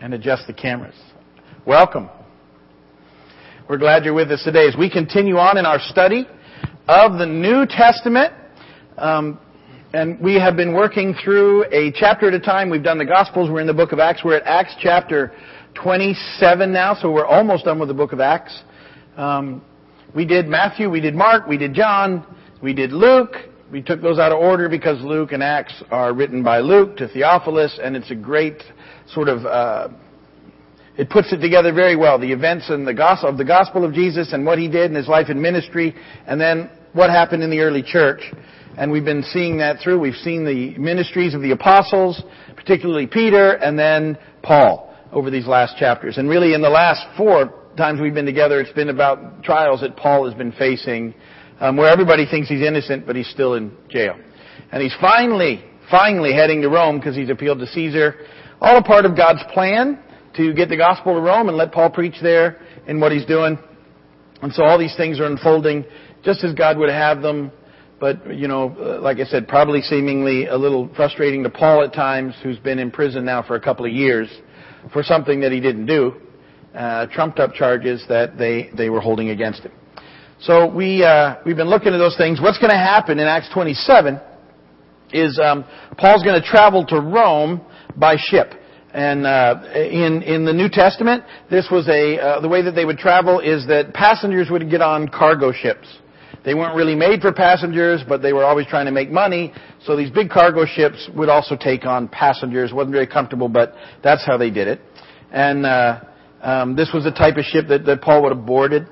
and adjust the cameras. Welcome. We're glad you're with us today as we continue on in our study of the New Testament. Um, and we have been working through a chapter at a time. We've done the Gospels. We're in the book of Acts. We're at Acts chapter 27 now, so we're almost done with the book of Acts. Um, we did Matthew, we did Mark, we did John, we did Luke. We took those out of order because Luke and Acts are written by Luke to Theophilus, and it's a great sort of uh, it puts it together very well. The events and the gospel of the gospel of Jesus and what he did in his life and ministry, and then what happened in the early church. And we've been seeing that through. We've seen the ministries of the apostles, particularly Peter, and then Paul over these last chapters. And really, in the last four times we've been together, it's been about trials that Paul has been facing, um, where everybody thinks he's innocent, but he's still in jail. And he's finally, finally heading to Rome because he's appealed to Caesar all a part of God's plan to get the gospel to Rome and let Paul preach there and what he's doing. And so all these things are unfolding just as God would have them. But, you know, uh, like I said, probably seemingly a little frustrating to Paul at times, who's been in prison now for a couple of years for something that he didn't do, uh, trumped up charges that they, they were holding against him. So we, uh, we've been looking at those things. What's going to happen in Acts 27 is um, Paul's going to travel to Rome by ship. And uh, in in the New Testament, this was a uh, the way that they would travel is that passengers would get on cargo ships. They weren't really made for passengers, but they were always trying to make money. So these big cargo ships would also take on passengers. wasn't very comfortable, but that's how they did it. And uh, um, this was the type of ship that, that Paul would have boarded.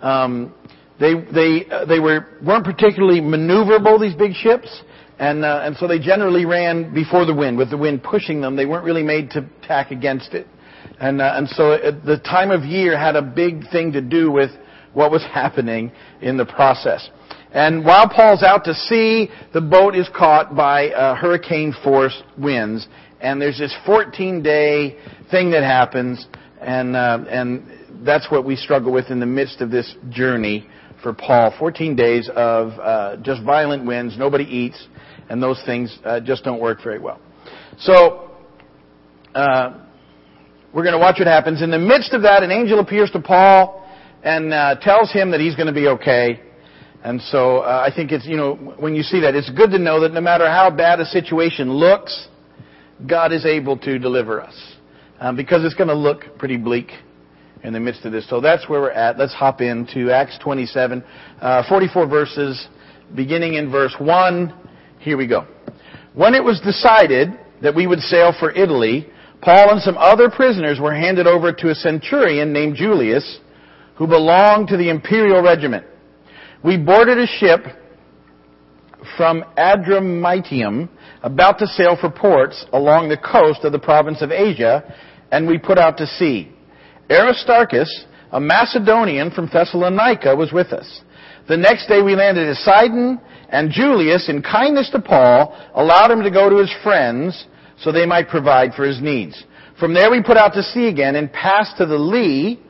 Um, they they uh, they were weren't particularly maneuverable. These big ships. And, uh, and so they generally ran before the wind, with the wind pushing them. They weren't really made to tack against it. And, uh, and so it, the time of year had a big thing to do with what was happening in the process. And while Paul's out to sea, the boat is caught by uh, hurricane force winds. And there's this 14 day thing that happens. And, uh, and that's what we struggle with in the midst of this journey for Paul. 14 days of uh, just violent winds. Nobody eats and those things uh, just don't work very well. So, uh, we're going to watch what happens. In the midst of that, an angel appears to Paul and uh, tells him that he's going to be okay. And so uh, I think it's, you know, when you see that, it's good to know that no matter how bad a situation looks, God is able to deliver us. Um, because it's going to look pretty bleak in the midst of this. So that's where we're at. Let's hop into Acts 27, uh, 44 verses, beginning in verse 1 here we go. When it was decided that we would sail for Italy, Paul and some other prisoners were handed over to a centurion named Julius, who belonged to the imperial regiment. We boarded a ship from Adramyttium, about to sail for ports along the coast of the province of Asia, and we put out to sea. Aristarchus, a Macedonian from Thessalonica, was with us. The next day we landed at Sidon, and Julius, in kindness to Paul, allowed him to go to his friends so they might provide for his needs. From there we put out to sea again and passed to the lee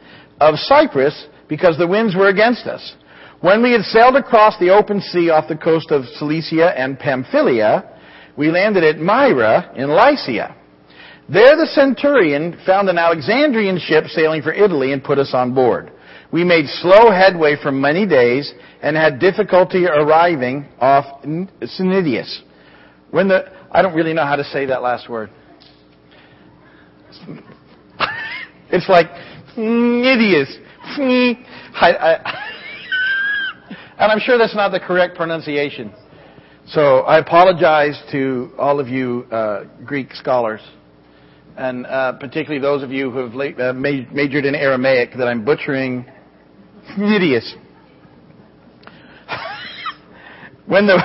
of Cyprus because the winds were against us. When we had sailed across the open sea off the coast of Cilicia and Pamphylia, we landed at Myra in Lycia. There the centurion found an Alexandrian ship sailing for Italy and put us on board. We made slow headway for many days and had difficulty arriving off Cnidus. When the, I don't really know how to say that last word. It's like Cnidus. and I'm sure that's not the correct pronunciation. So I apologize to all of you uh, Greek scholars, and uh, particularly those of you who have uh, majored in Aramaic, that I'm butchering Hideous. when the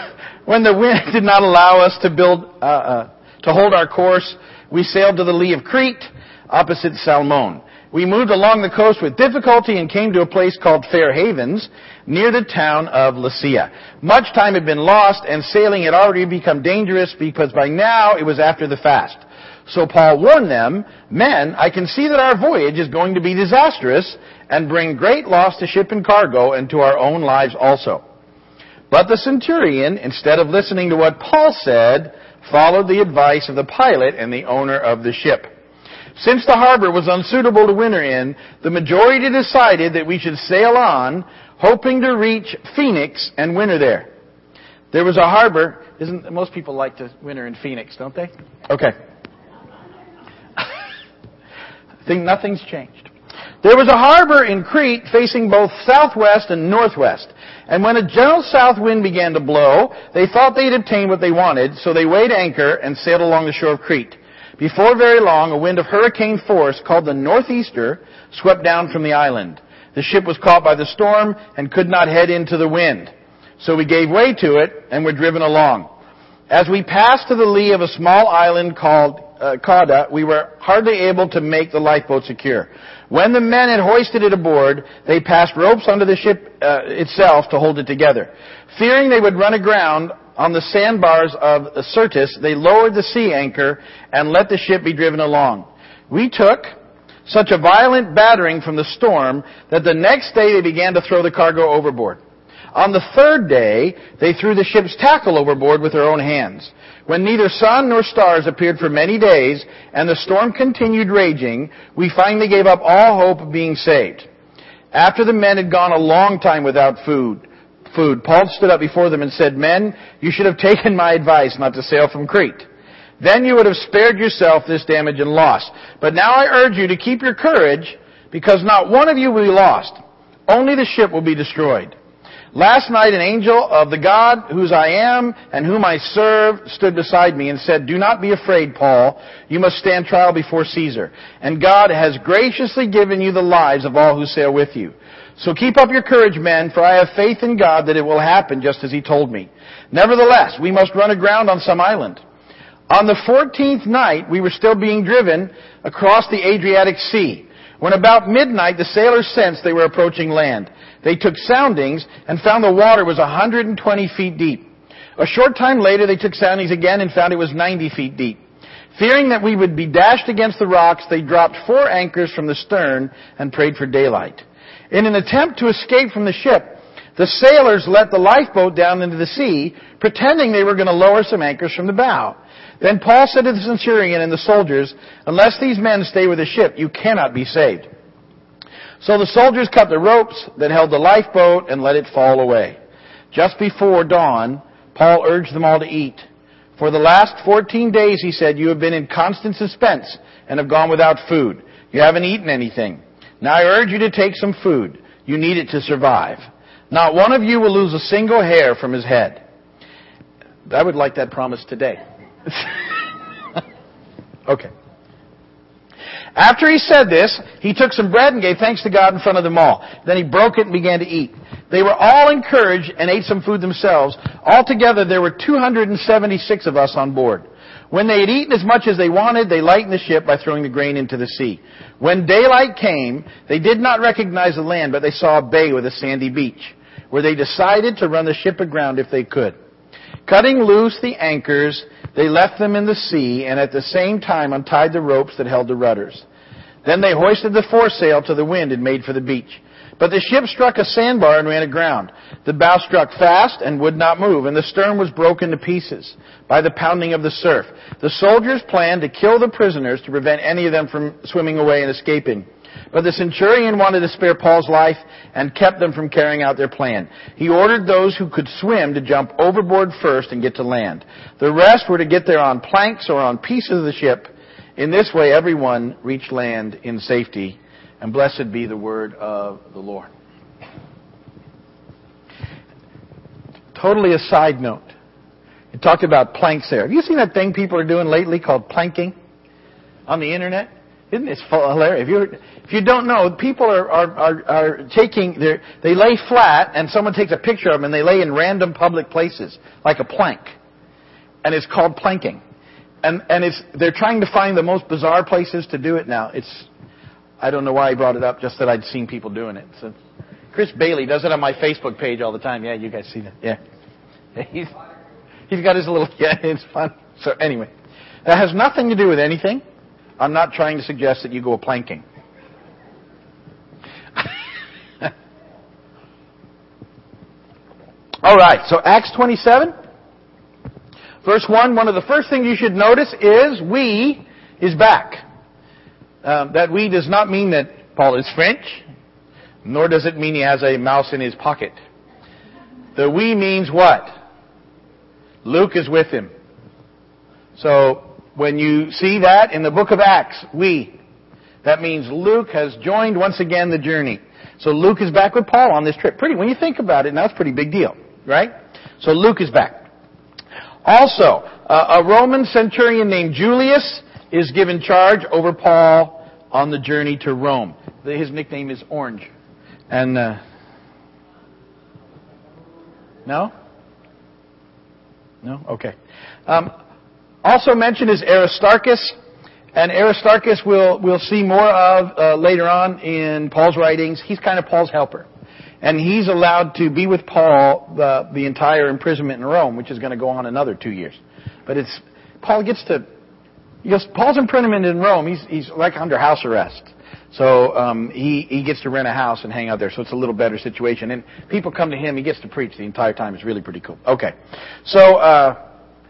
when the wind did not allow us to build uh, uh, to hold our course, we sailed to the lee of Crete, opposite Salmone. We moved along the coast with difficulty and came to a place called Fair Havens, near the town of Lasea. Much time had been lost, and sailing had already become dangerous because by now it was after the fast. So Paul warned them, Men, I can see that our voyage is going to be disastrous and bring great loss to ship and cargo and to our own lives also. But the centurion, instead of listening to what Paul said, followed the advice of the pilot and the owner of the ship. Since the harbor was unsuitable to winter in, the majority decided that we should sail on, hoping to reach Phoenix and winter there. There was a harbor. Isn't most people like to winter in Phoenix, don't they? Okay. Think nothing's changed. There was a harbor in Crete facing both southwest and northwest. And when a gentle south wind began to blow, they thought they'd obtained what they wanted, so they weighed anchor and sailed along the shore of Crete. Before very long, a wind of hurricane force called the Northeaster swept down from the island. The ship was caught by the storm and could not head into the wind. So we gave way to it and were driven along. As we passed to the lee of a small island called uh, Cauda, we were hardly able to make the lifeboat secure. When the men had hoisted it aboard, they passed ropes under the ship uh, itself to hold it together. Fearing they would run aground on the sandbars of Syrtis, they lowered the sea anchor and let the ship be driven along. We took such a violent battering from the storm that the next day they began to throw the cargo overboard. On the third day, they threw the ship's tackle overboard with their own hands. When neither sun nor stars appeared for many days, and the storm continued raging, we finally gave up all hope of being saved. After the men had gone a long time without food, food, Paul stood up before them and said, Men, you should have taken my advice not to sail from Crete. Then you would have spared yourself this damage and loss. But now I urge you to keep your courage, because not one of you will be lost. Only the ship will be destroyed. Last night an angel of the God whose I am and whom I serve stood beside me and said, Do not be afraid, Paul. You must stand trial before Caesar. And God has graciously given you the lives of all who sail with you. So keep up your courage, men, for I have faith in God that it will happen just as he told me. Nevertheless, we must run aground on some island. On the 14th night, we were still being driven across the Adriatic Sea. When about midnight, the sailors sensed they were approaching land. They took soundings and found the water was 120 feet deep. A short time later, they took soundings again and found it was 90 feet deep. Fearing that we would be dashed against the rocks, they dropped four anchors from the stern and prayed for daylight. In an attempt to escape from the ship, the sailors let the lifeboat down into the sea, pretending they were going to lower some anchors from the bow. Then Paul said to the centurion and the soldiers, Unless these men stay with the ship, you cannot be saved. So the soldiers cut the ropes that held the lifeboat and let it fall away. Just before dawn, Paul urged them all to eat. For the last 14 days, he said, you have been in constant suspense and have gone without food. You haven't eaten anything. Now I urge you to take some food. You need it to survive. Not one of you will lose a single hair from his head. I would like that promise today. okay. After he said this, he took some bread and gave thanks to God in front of them all. Then he broke it and began to eat. They were all encouraged and ate some food themselves. Altogether, there were 276 of us on board. When they had eaten as much as they wanted, they lightened the ship by throwing the grain into the sea. When daylight came, they did not recognize the land, but they saw a bay with a sandy beach, where they decided to run the ship aground if they could. Cutting loose the anchors, they left them in the sea and at the same time untied the ropes that held the rudders. Then they hoisted the foresail to the wind and made for the beach. But the ship struck a sandbar and ran aground. The bow struck fast and would not move, and the stern was broken to pieces by the pounding of the surf. The soldiers planned to kill the prisoners to prevent any of them from swimming away and escaping. But the centurion wanted to spare Paul's life and kept them from carrying out their plan. He ordered those who could swim to jump overboard first and get to land. The rest were to get there on planks or on pieces of the ship. In this way, everyone reached land in safety. And blessed be the word of the Lord. Totally a side note. You talked about planks there. Have you seen that thing people are doing lately called planking on the internet? Isn't it hilarious? If, you if you don't know, people are, are, are, are taking, they lay flat and someone takes a picture of them and they lay in random public places, like a plank. And it's called planking. And, and it's, they're trying to find the most bizarre places to do it now. It's, I don't know why I brought it up, just that I'd seen people doing it. So, Chris Bailey does it on my Facebook page all the time. Yeah, you guys see that. Yeah. He's, he's got his little, yeah, it's fun. So anyway, that has nothing to do with anything. I'm not trying to suggest that you go a planking. All right, so Acts 27, verse 1, one of the first things you should notice is we is back. Um, that we does not mean that Paul is French, nor does it mean he has a mouse in his pocket. The we means what? Luke is with him. So when you see that in the book of Acts, we, that means Luke has joined once again the journey. So Luke is back with Paul on this trip. Pretty, when you think about it, now it's a pretty big deal, right? So Luke is back. Also, uh, a Roman centurion named Julius is given charge over Paul on the journey to Rome. His nickname is Orange. And, uh, no? No? Okay. Um, also mentioned is Aristarchus. And Aristarchus we'll, we'll see more of uh, later on in Paul's writings. He's kind of Paul's helper. And he's allowed to be with Paul the, the entire imprisonment in Rome, which is going to go on another two years. But it's, Paul gets to, goes, Paul's imprisonment in Rome, he's, he's like under house arrest. So um, he he gets to rent a house and hang out there. So it's a little better situation. And people come to him. He gets to preach the entire time. It's really pretty cool. Okay, so uh,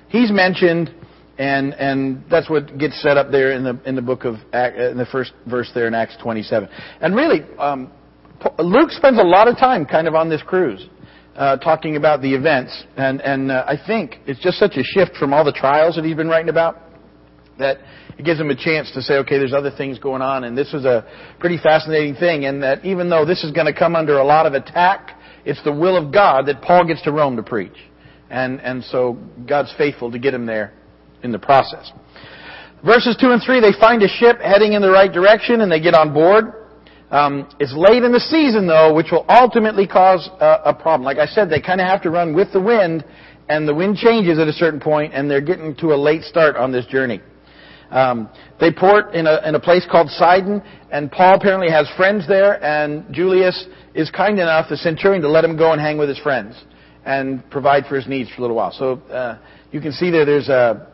he's mentioned and and that's what gets set up there in the in the book of in the first verse there in Acts 27. And really, um, Luke spends a lot of time kind of on this cruise, uh, talking about the events, and and uh, I think it's just such a shift from all the trials that he's been writing about that it gives him a chance to say, okay, there's other things going on, and this is a pretty fascinating thing, and that even though this is going to come under a lot of attack, it's the will of God that Paul gets to Rome to preach, and and so God's faithful to get him there in the process. Verses 2 and 3, they find a ship heading in the right direction and they get on board. Um, it's late in the season though, which will ultimately cause a, a problem. Like I said, they kind of have to run with the wind and the wind changes at a certain point and they're getting to a late start on this journey. Um, they port in a, in a place called Sidon, and Paul apparently has friends there, and Julius is kind enough, the centurion, to let him go and hang with his friends and provide for his needs for a little while. So uh, you can see there, there's a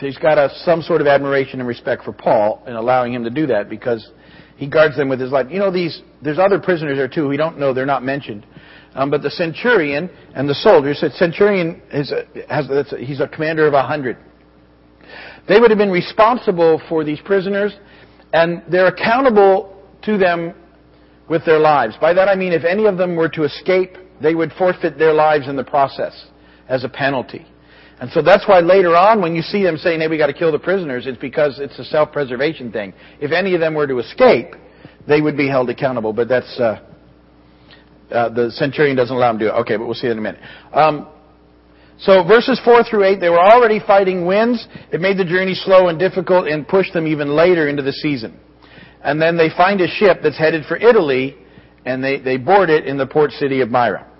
he's got a, some sort of admiration and respect for Paul in allowing him to do that because he guards them with his life. You know, these there's other prisoners there too. We don't know; they're not mentioned. Um, but the centurion and the soldiers. The centurion is a, has a, he's a commander of a hundred. They would have been responsible for these prisoners, and they're accountable to them with their lives. By that I mean, if any of them were to escape, they would forfeit their lives in the process as a penalty. And so that's why later on, when you see them saying, hey, we got to kill the prisoners, it's because it's a self-preservation thing. If any of them were to escape, they would be held accountable. But that's, uh, uh, the centurion doesn't allow them to do it. Okay, but we'll see in a minute. Um, so verses 4 through 8, they were already fighting winds. It made the journey slow and difficult and pushed them even later into the season. And then they find a ship that's headed for Italy, and they, they board it in the port city of Myra.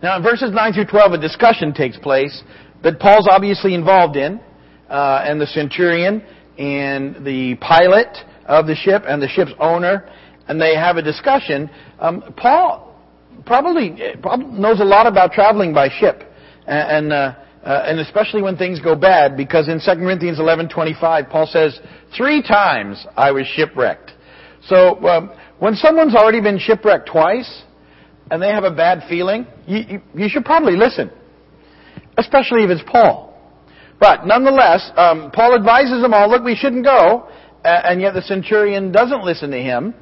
Now, in verses 9 through 12, a discussion takes place that Paul's obviously involved in, uh, and the centurion, and the pilot of the ship, and the ship's owner, and they have a discussion. Um, Paul probably, probably, knows a lot about traveling by ship, and, uh, uh, and especially when things go bad, because in 2 Corinthians 11:25, Paul says, three times I was shipwrecked." So um, when someone's already been shipwrecked twice, and they have a bad feeling, you, you, you should probably listen. Especially if it's Paul. But nonetheless, um, Paul advises them all, look, we shouldn't go. and yet the centurion doesn't listen to him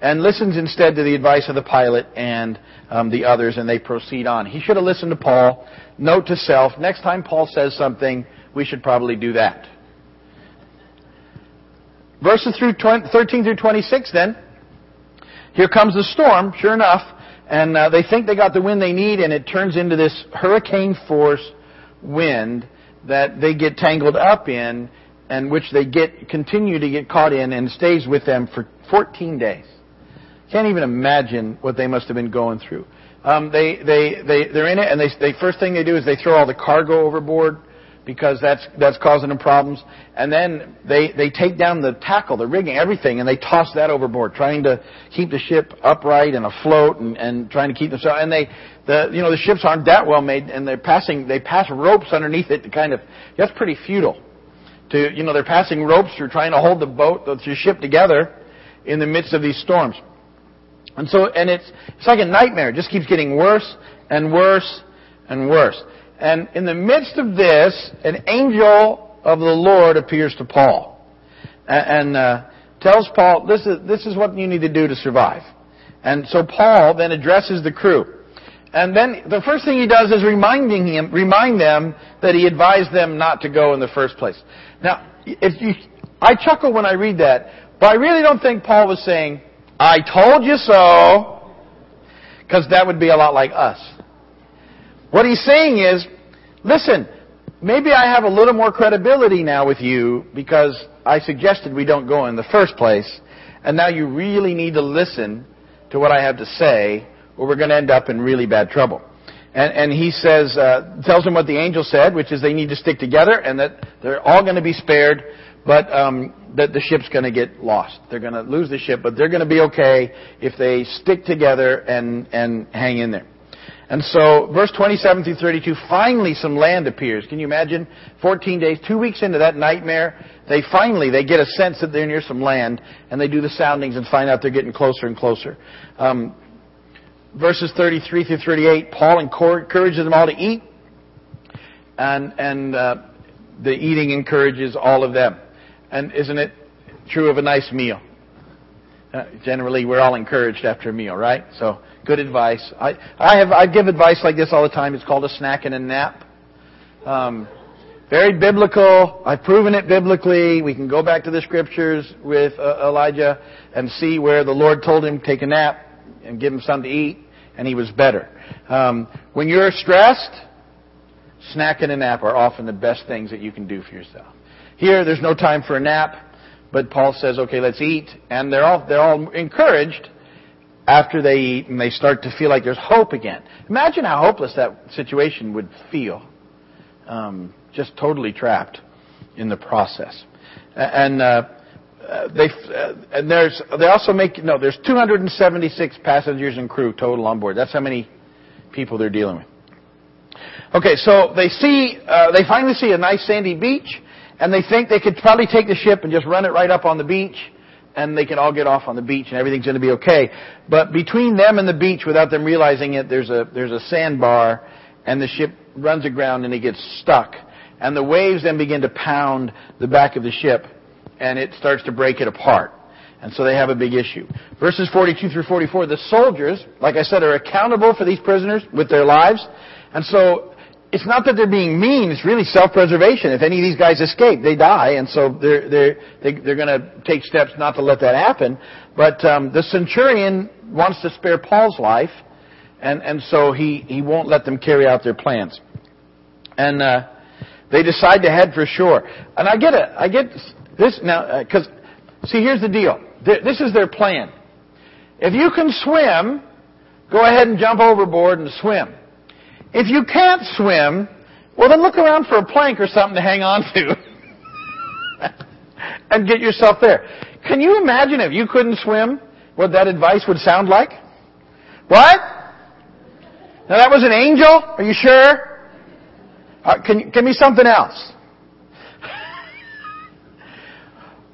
and listens instead to the advice of the pilot and um, the others, and they proceed on. He should have listened to Paul. Note to self, next time Paul says something, we should probably do that. Verses through 20, 13 through 26 then. Here comes the storm, sure enough. And uh, they think they got the wind they need, and it turns into this hurricane force wind that they get tangled up in, and which they get continue to get caught in, and stays with them for 14 days. Can't even imagine what they must have been going through. Um, they they they they're in it, and they they first thing they do is they throw all the cargo overboard because that's that's causing them problems. And then they they take down the tackle, the rigging, everything, and they toss that overboard, trying to keep the ship upright and afloat, and, and trying to keep themselves. And they the you know the ships aren't that well made, and they're passing they pass ropes underneath it to kind of that's pretty futile. To you know they're passing ropes through trying to hold the boat the ship together in the midst of these storms. And so and it's it's like a nightmare. It just keeps getting worse and worse and worse. And in the midst of this, an angel of the Lord appears to Paul. and uh, tells Paul, this is, this is what you need to do to survive. And so Paul then addresses the crew. And then the first thing he does is reminding him, remind them that he advised them not to go in the first place. Now, if you, I chuckle when I read that, but I really don't think Paul was saying, I told you so, because that would be a lot like us. What he's saying is, listen, maybe I have a little more credibility now with you because I suggested we don't go in the first place, and now you really need to listen to what I have to say or we're going to end up in really bad trouble. And, and he says, uh, tells them what the angel said, which is they need to stick together and that they're all going to be spared, but um, that the ship's going to get lost. They're going to lose the ship, but they're going to be okay if they stick together and, and hang in there. And so, verse 27 through 32, finally some land appears. Can you imagine? 14 days, two weeks into that nightmare, they finally, they get a sense that they're near some land, and they do the soundings and find out they're getting closer and closer. Um, verses 33 through 38, Paul encourages them all to eat, and, and uh, the eating encourages all of them. And isn't it true of a nice meal? Uh, generally, we're all encouraged after a meal, right? So, good advice. I, I have I give advice like this all the time. It's called a snack and a nap. Um, very biblical. I've proven it biblically. We can go back to the scriptures with uh, Elijah and see where the Lord told him to take a nap and give him something to eat and he was better. Um, when you're stressed, snack and a nap are often the best things that you can do for yourself. Here, there's no time for a nap, but Paul says, "Okay, let's eat," and they're all they're all encouraged after they eat and they start to feel like there's hope again. Imagine how hopeless that situation would feel, um, just totally trapped in the process. And uh, uh, they uh, and there's they also make no there's 276 passengers and crew total on board. That's how many people they're dealing with. Okay, so they see uh, they finally see a nice sandy beach, and they think they could probably take the ship and just run it right up on the beach, and they can all get off on the beach and everything's going to be okay. But between them and the beach, without them realizing it, there's a there's a sandbar, and the ship runs aground and it gets stuck, and the waves then begin to pound the back of the ship and it starts to break it apart. And so they have a big issue. Verses 42 through 44, the soldiers, like I said, are accountable for these prisoners with their lives. And so it's not that they're being mean, it's really self-preservation. If any of these guys escape, they die, and so they're, they're, they, are they are going to take steps not to let that happen. But um, the centurion wants to spare Paul's life, and, and so he, he won't let them carry out their plans. And uh, they decide to head for shore. And I get it. I get this now, because uh, see, here's the deal. This is their plan. If you can swim, go ahead and jump overboard and swim. If you can't swim, well then look around for a plank or something to hang on to. and get yourself there. Can you imagine if you couldn't swim, what that advice would sound like? What? Now that was an angel? Are you sure? Uh, can, give me something else.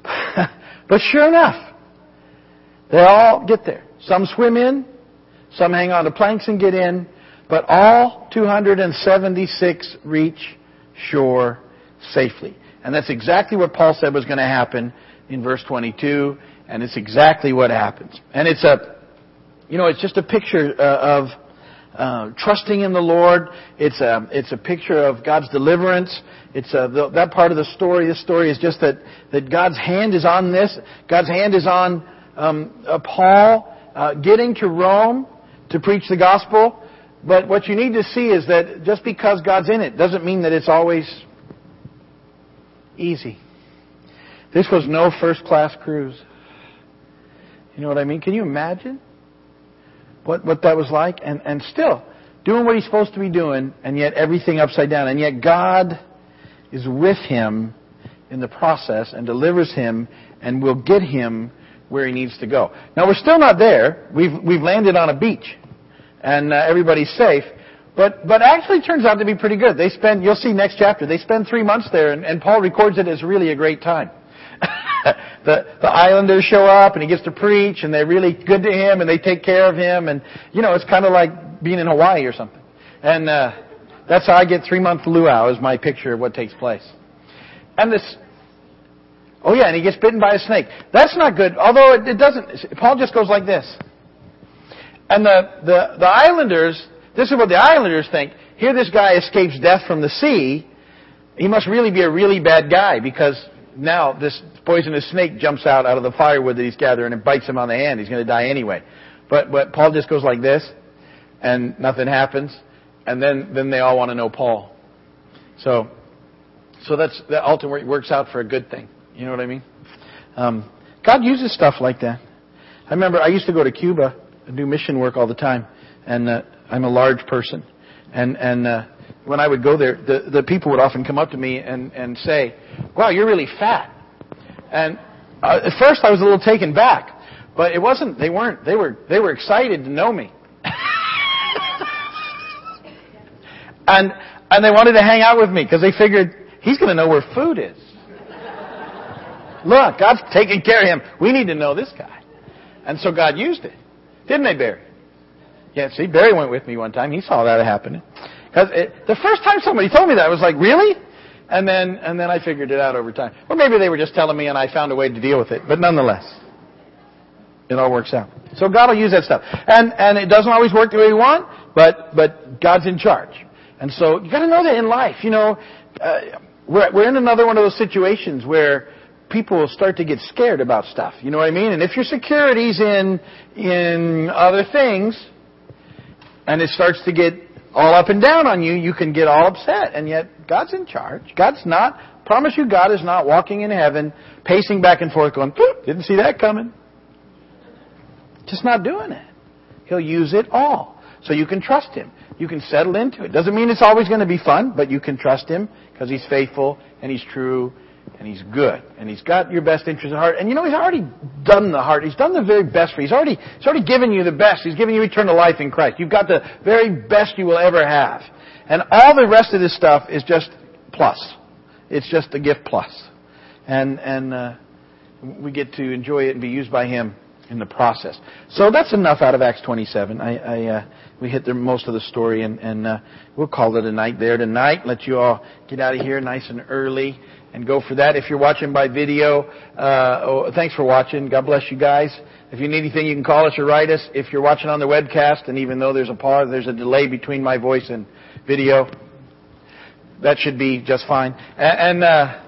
But sure enough, they all get there. Some swim in, some hang on to planks and get in, but all 276 reach shore safely. And that's exactly what Paul said was going to happen in verse 22, and it's exactly what happens. And it's a, you know, it's just a picture uh, of uh, trusting in the Lord. It's a, it's a picture of God's deliverance. It's a, the, that part of the story. This story is just that, that God's hand is on this. God's hand is on um, uh, Paul uh, getting to Rome to preach the gospel. But what you need to see is that just because God's in it doesn't mean that it's always easy. This was no first class cruise. You know what I mean? Can you imagine? what, what that was like, and, and still doing what he's supposed to be doing, and yet everything upside down. And yet God is with him in the process and delivers him and will get him where he needs to go. Now we're still not there. We've, we've landed on a beach and uh, everybody's safe. But, but actually turns out to be pretty good. They spend, you'll see next chapter, they spend three months there and, and Paul records it as really a great time. the the islanders show up and he gets to preach and they're really good to him and they take care of him and you know it's kind of like being in Hawaii or something. And uh, that's how I get three month luau is my picture of what takes place. And this, Oh yeah, and he gets bitten by a snake. That's not good. Although it, it doesn't. Paul just goes like this. And the, the, the islanders, this is what the islanders think. Here this guy escapes death from the sea. He must really be a really bad guy because now this poisonous snake jumps out out of the firewood that he's gathering and bites him on the hand. He's going to die anyway. But, but Paul just goes like this and nothing happens. And then, then they all want to know Paul. So, so that's, that ultimately works out for a good thing. You know what I mean? Um, God uses stuff like that. I remember I used to go to Cuba do mission work all the time, and uh, I'm a large person, and and uh, when I would go there, the the people would often come up to me and and say, "Wow, you're really fat," and uh, at first I was a little taken back, but it wasn't. They weren't. They were they were excited to know me, and and they wanted to hang out with me because they figured he's going to know where food is. Look, God's taking care of him. We need to know this guy. And so God used it. Didn't they, Barry? Yeah, see, Barry went with me one time. He saw that happening. Because the first time somebody told me that, I was like, really? And then, and then I figured it out over time. Or maybe they were just telling me and I found a way to deal with it. But nonetheless, it all works out. So God will use that stuff. And, and it doesn't always work the way we want, but, but God's in charge. And so you gotta know that in life, you know, uh, we're, we're in another one of those situations where people will start to get scared about stuff. You know what I mean? And if your security's in in other things, and it starts to get all up and down on you, you can get all upset. And yet, God's in charge. God's not. Promise you, God is not walking in heaven, pacing back and forth, going, "Didn't see that coming." Just not doing it. He'll use it all, so you can trust Him. You can settle into it. Doesn't mean it's always going to be fun, but you can trust Him because He's faithful and He's true and he's good, and he's got your best interest at heart. And you know, he's already done the heart. He's done the very best for you. He's already, he's already given you the best. He's given you eternal life in Christ. You've got the very best you will ever have. And all the rest of this stuff is just plus. It's just a gift. And, and, uh, we get to enjoy it and be used by him in the process. So that's enough out of Acts 27. I, I uh, we hit the, most of the story, and, and uh, we'll call it a night there tonight. Let you all get out of here nice and early and go for that. If you're watching by video, uh, oh, thanks for watching. God bless you guys. If you need anything, you can call us or write us. If you're watching on the webcast, and even though there's a pause, there's a delay between my voice and video, that should be just fine. And, and uh,